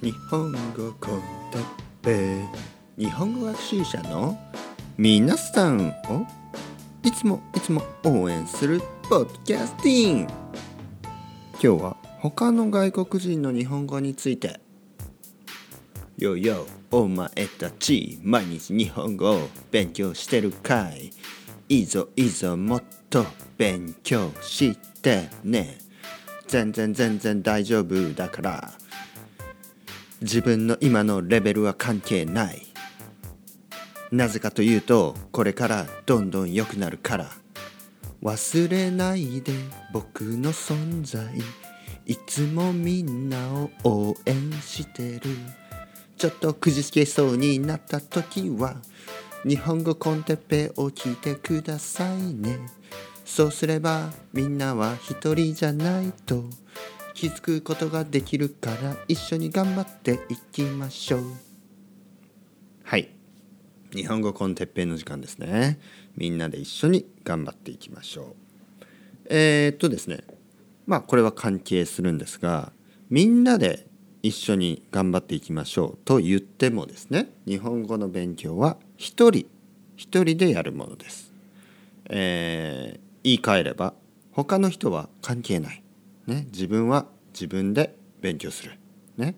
日本語コンテッペ日本語学習者の皆さんをいつもいつも応援するポッドキャスティング。今日は他の外国人の日本語について。よよお前たち毎日日本語を勉強してるかい。いいぞいいぞもっと勉強してね。全然全然大丈夫だから。自分の今のレベルは関係ない。なぜかというとこれからどんどん良くなるから。忘れないで僕の存在。いつもみんなを応援してる。ちょっとくじつけそうになった時は日本語コンテッペを聞いてくださいね。そうすればみんなは一人じゃないと気づくことができるから一緒に頑張っていきましょう。はい。日本語コンテッペイの時間ですね。みんなで一緒に頑張っていきましょう。えー、っとですね。まあこれは関係するんですがみんなで一緒に頑張っていきましょうと言ってもですね日本語の勉強は一人一人でやるものです、えー、言い換えれば他の人は関係ない。ね、自分は自分で勉強する。ね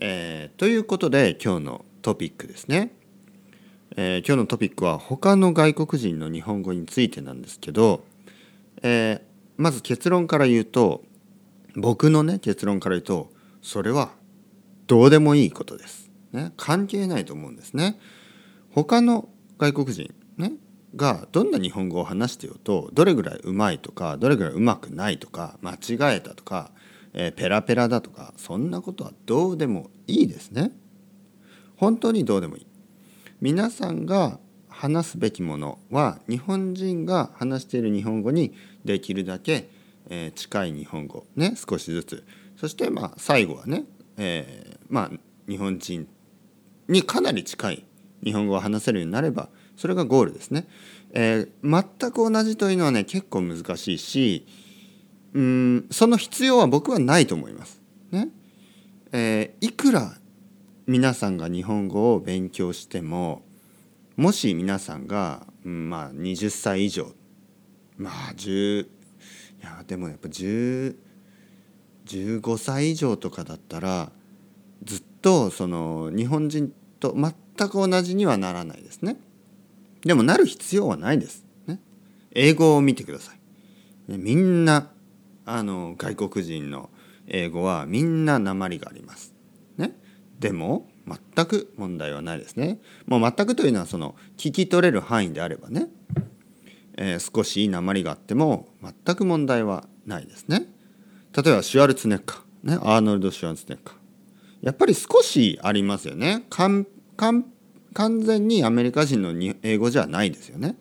えー、ということで今日のトピックですね、えー、今日のトピックは他の外国人の日本語についてなんですけど、えー、まず結論から言うと僕のね結論から言うとそれはどうでもいいことです。ね、関係ないと思うんですね。他の外国人ねがどんな日本語を話してようとどれぐらいうまいとかどれぐらいうまくないとか間違えたとか、えー、ペラペラだとかそんなことはどうでもいいですね。本当にどうでもいい。皆さんが話すべきものは日本人が話している日本語にできるだけ、えー、近い日本語ね少しずつそしてまあ最後はね、えー、まあ日本人にかなり近い日本語を話せるようになればそれがゴールですね。えー、全く同じというのはね結構難しいしうんその必要は僕はないと思います。ねえー、いくら皆さんが日本語を勉強してももし皆さんが、うん、まあ20歳以上まあ10いやでもやっぱ10 15歳以上とかだったらずっとその日本人と全く同じにはならないですね。でもなる必要はないです。ね、英語を見てください。ね、みんなあの外国人の英語はみんな鉛があります。ね、でも全く問題はないですね。もう全くというのはその聞き取れる範囲であればね、えー、少し鉛があっても全く問題はないですね。例えばシュワルツネッカー、ね、アーノルド・シュワルツネッカー。やっぱり少しありますよね。完完全にアメリカ人の英語じゃないですよね。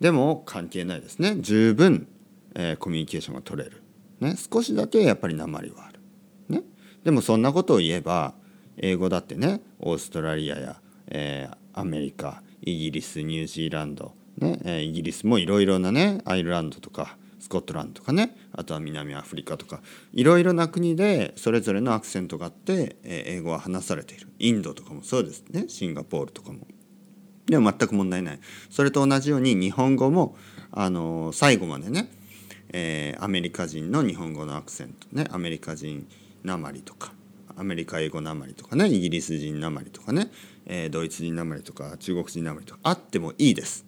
でも関係ないですね。十分、えー、コミュニケーションが取れる。ね、少しだけやっぱり鉛はある。ね、でもそんなことを言えば英語だってねオーストラリアや、えー、アメリカイギリスニュージーランド、ねえー、イギリスもいろいろなねアイルランドとかスコットランドとかねあとは南アフリカとかいろいろな国でそれぞれのアクセントがあって、え英語は話されている。インドとかもそうですね。シンガポールとかも。でも全く問題ない。それと同じように日本語もあの最後までね、えー、アメリカ人の日本語のアクセントね。アメリカ人なまりとかアメリカ英語なまりとかね。イギリス人なまりとかね、えー、ドイツ人なまりとか中国人なまりとかあってもいいです。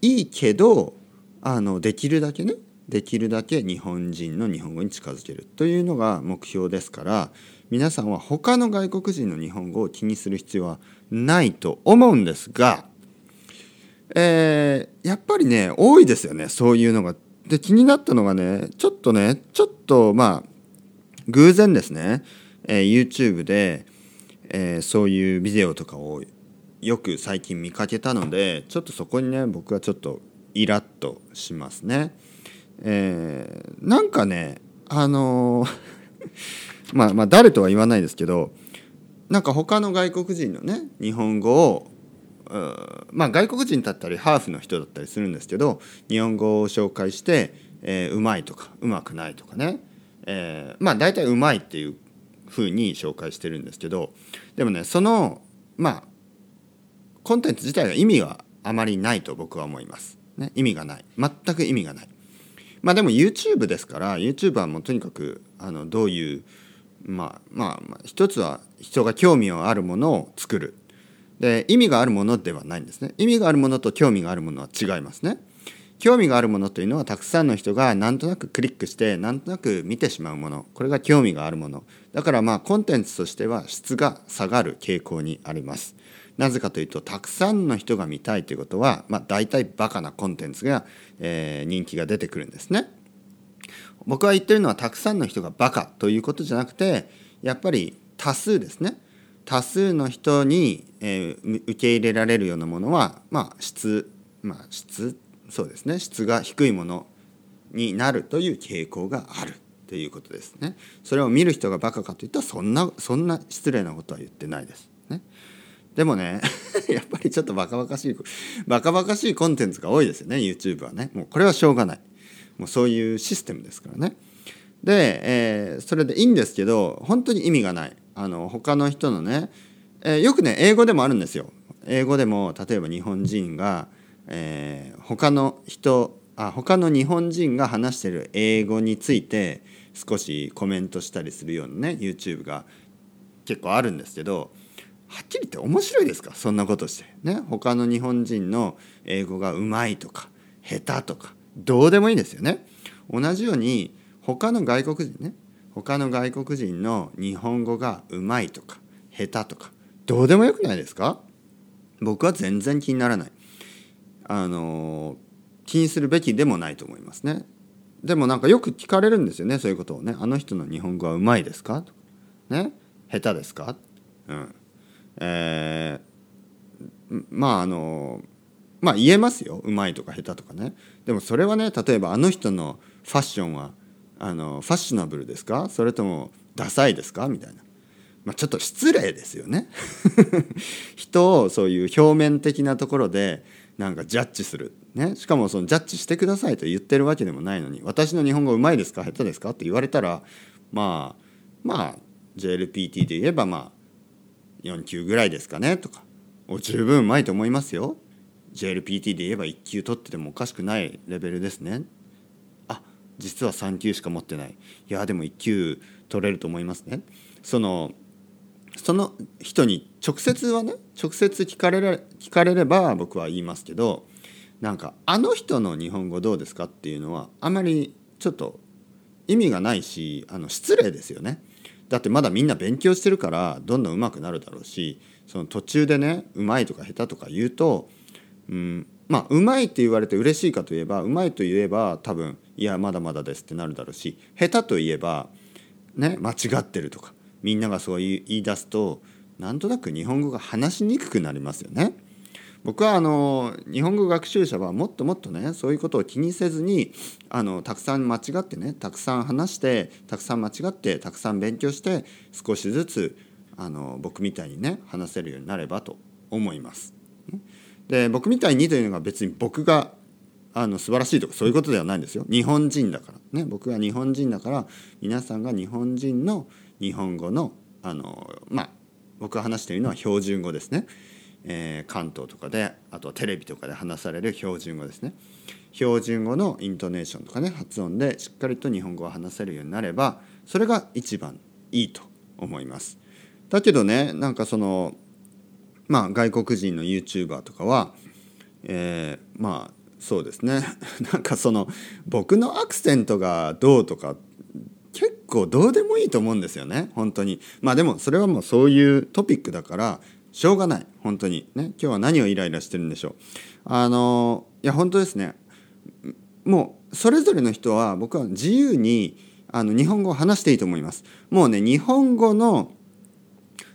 いいけどあのできるだけねできるだけ日本人の日本語に近づけるというのが目標ですから皆さんは他の外国人の日本語を気にする必要はないと思うんですが、えー、やっぱりね多いですよねそういうのが。で気になったのがねちょっとねちょっとまあ偶然ですね、えー、YouTube で、えー、そういうビデオとかをよく最近見かけたのでちょっとそこにね僕はちょっとイラッとしますね。えー、なんかねあのー、まあまあ誰とは言わないですけどなんか他の外国人のね日本語をまあ外国人だったりハーフの人だったりするんですけど日本語を紹介して、えー、うまいとかうまくないとかね、えー、まあ大体うまいっていうふうに紹介してるんですけどでもねそのまあコンテンツ自体が意味はあまりないと僕は思います。ね、意味がない全く意味がない。まあでも YouTube ですから YouTube はもうとにかくあのどういうまあまあまあ一つは人が興味があるものを作る。で意味があるものではないんですね。意味があるものと興味があるものは違いますね。興味があるものというのはたくさんの人がなんとなくクリックしてなんとなく見てしまうもの。これが興味があるもの。だからまあコンテンツとしては質が下がる傾向にあります。なぜかというとたくさんの人が見たいということは、まあ、大体バカなコンテンツが、えー、人気が出てくるんですね僕は言ってるのはたくさんの人がバカということじゃなくてやっぱり多数ですね多数の人に、えー、受け入れられるようなものはまあ質まあ質そうですね質が低いものになるという傾向があるということですね。それを見る人がバカかといったらそんなそんな失礼なことは言ってないです。ね、でもね やっぱりちょっとバカバカしいバカバカしいコンテンツが多いですよね YouTube はね。もうこれはしょうがない。もうそういうシステムですからね。で、えー、それでいいんですけど本当に意味がない。あの他の人のね、えー、よくね英語でもあるんですよ。英語でも例えば日本人がえー、他の人あ他の日本人が話してる英語について少しコメントしたりするようなね YouTube が結構あるんですけどはっきり言って面白いですか？そんなことして。ね？他の日本人の英語がうまいとか下手とかどうでもいいですよね。同じように他の外国人ね？他の外国人の日本語がうまいとか下手とかどうでもよくないですか？僕は全然気にならない。あの気にするべきでもないと思いますね。でもなんかよく聞かれるんですよねそういうことをね「あの人の日本語はうまいですか?」とね「下手ですか?」うん。えー、まああのまあ言えますよ。うまいとか下手とかね。でもそれはね例えばあの人のファッションはあのファッショナブルですか？それともダサいですか？みたいな、まあ、ちょっと失礼ですよね。人をそういう表面的なところでなんかジャッジする、ね、しかもそのジャッジしてくださいと言ってるわけでもないのに私の日本語うまいですか？下手ですか？って言われたらまあまあ JLPT で言えばまあ4級ぐらいですかねとか十分うまいと思いますよ JLPT で言えば1級取っててもおかしくないレベルですねあ実は3級しか持ってないいやでも1級取れると思いますねそのその人に直接はね直接聞かれれ聞かれれば僕は言いますけどなんか「あの人の日本語どうですか?」っていうのはあまりちょっと意味がないしあの失礼ですよね。だってまだみんな勉強してるからどんどん上手くなるだろうしその途中でねうまいとか下手とか言うと、うん、まあうまいって言われて嬉しいかといえばうまいと言えば多分いやまだまだですってなるだろうし下手と言えばね間違ってるとかみんながそう言い出すとなんとなく日本語が話しにくくなりますよね。僕はあの日本語学習者はもっともっとねそういうことを気にせずにあのたくさん間違ってねたくさん話してたくさん間違ってたくさん勉強して少しずつあの僕みたいにね話せるようになればと思います。で僕みたいにというのが別に僕があの素晴らしいとかそういうことではないんですよ。日本人だからね僕が日本人だから皆さんが日本人の日本語のあのまあ僕が話しているのは標準語ですね、えー、関東とかであとテレビとかで話される標準語ですね。標準語のイントネーションとかね発音でしっかりと日本語を話せるようになればそれが一番いいと思います。だけどねなんかそのまあ外国人の YouTuber とかは、えー、まあそうですね。なんかその僕のアクセントがどうとか結構どうでもいいと思うんですよね。本当に。まあでもそれはもうそういうトピックだからしょうがない。本当に。ね。今日は何をイライラしてるんでしょう。あのいや本当ですね。もうそれぞれの人は僕は自由にあの日本語を話していいと思います。もうね日本語の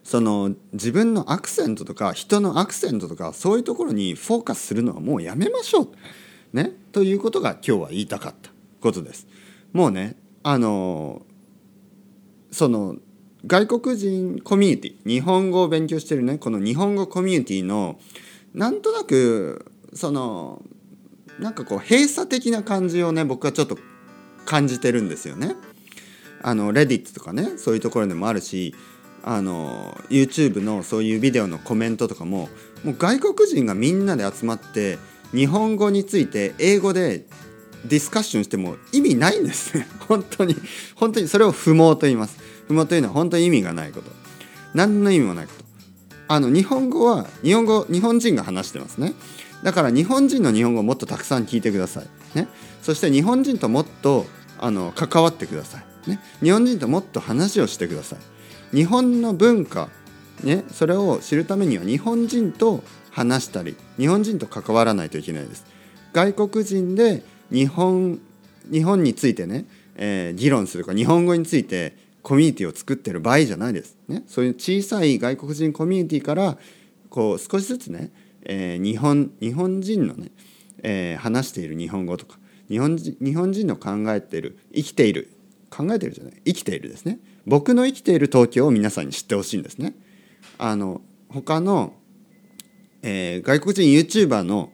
その自分のアクセントとか人のアクセントとかそういうところにフォーカスするのはもうやめましょう。ね、ということが今日は言いたかったことです。もうねあのその外国人コミュニティ日本語を勉強してるねこの日本語コミュニティのなんとなくそのなんかこう閉鎖的な感じをね僕はちょっと感じてるんですよね。あのレディットとかねそういうところでもあるしあの YouTube のそういうビデオのコメントとかももう外国人がみんなで集まって日本語について英語でディスカッションしても意味ないんですね 本当に本当にそれを不毛と言います不毛というのは本当に意味がないこと。何の意味もないこと。あの日本語は日本語日本人が話してますね。だから日本人の日本語をもっとたくさん聞いてください、ね、そして日本人ともっとあの関わってください、ね、日本人ともっと話をしてください。日本の文化、ね、それを知るためには日本人と話したり日本人と関わらないといけないです。外国人で日本日本についてね、えー、議論するか日本語についてコミュニティを作ってる場合じゃないです、ね、そういう小さい外国人コミュニティからこう少しずつねえー、日本日本人のね、えー、話している日本語とか日本人日本人の考えている生きている考えてるじゃない生きているですね。僕の生きている東京を皆さんに知ってほしいんですね。あの他の、えー、外国人 YouTuber の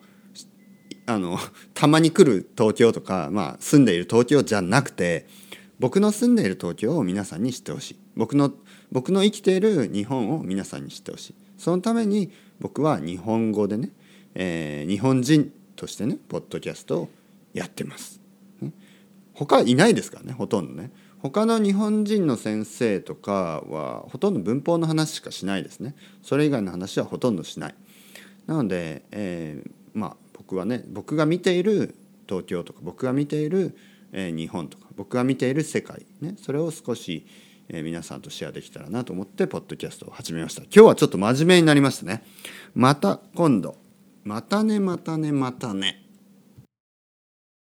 あのたまに来る東京とか、まあ、住んでいる東京じゃなくて僕の住んでいる東京を皆さんに知ってほしい僕の僕の生きている日本を皆さんに知ってほしいそのために僕は日本語でね、えー、日本人としてねポッドキャストをやってます。他いないですからねほとんどね。他の日本人の先生とかはほとんど文法の話しかしないですね。それ以外の話はほとんどしない。なので、えー、まあ僕はね僕が見ている東京とか僕が見ている、え、日本とか僕が見ている世界ねそれを少しえ、皆さんとシェアできたらなと思ってポッドキャストを始めました。今日はちょっと真面目になりましたね。また今度。またねまたねまたね。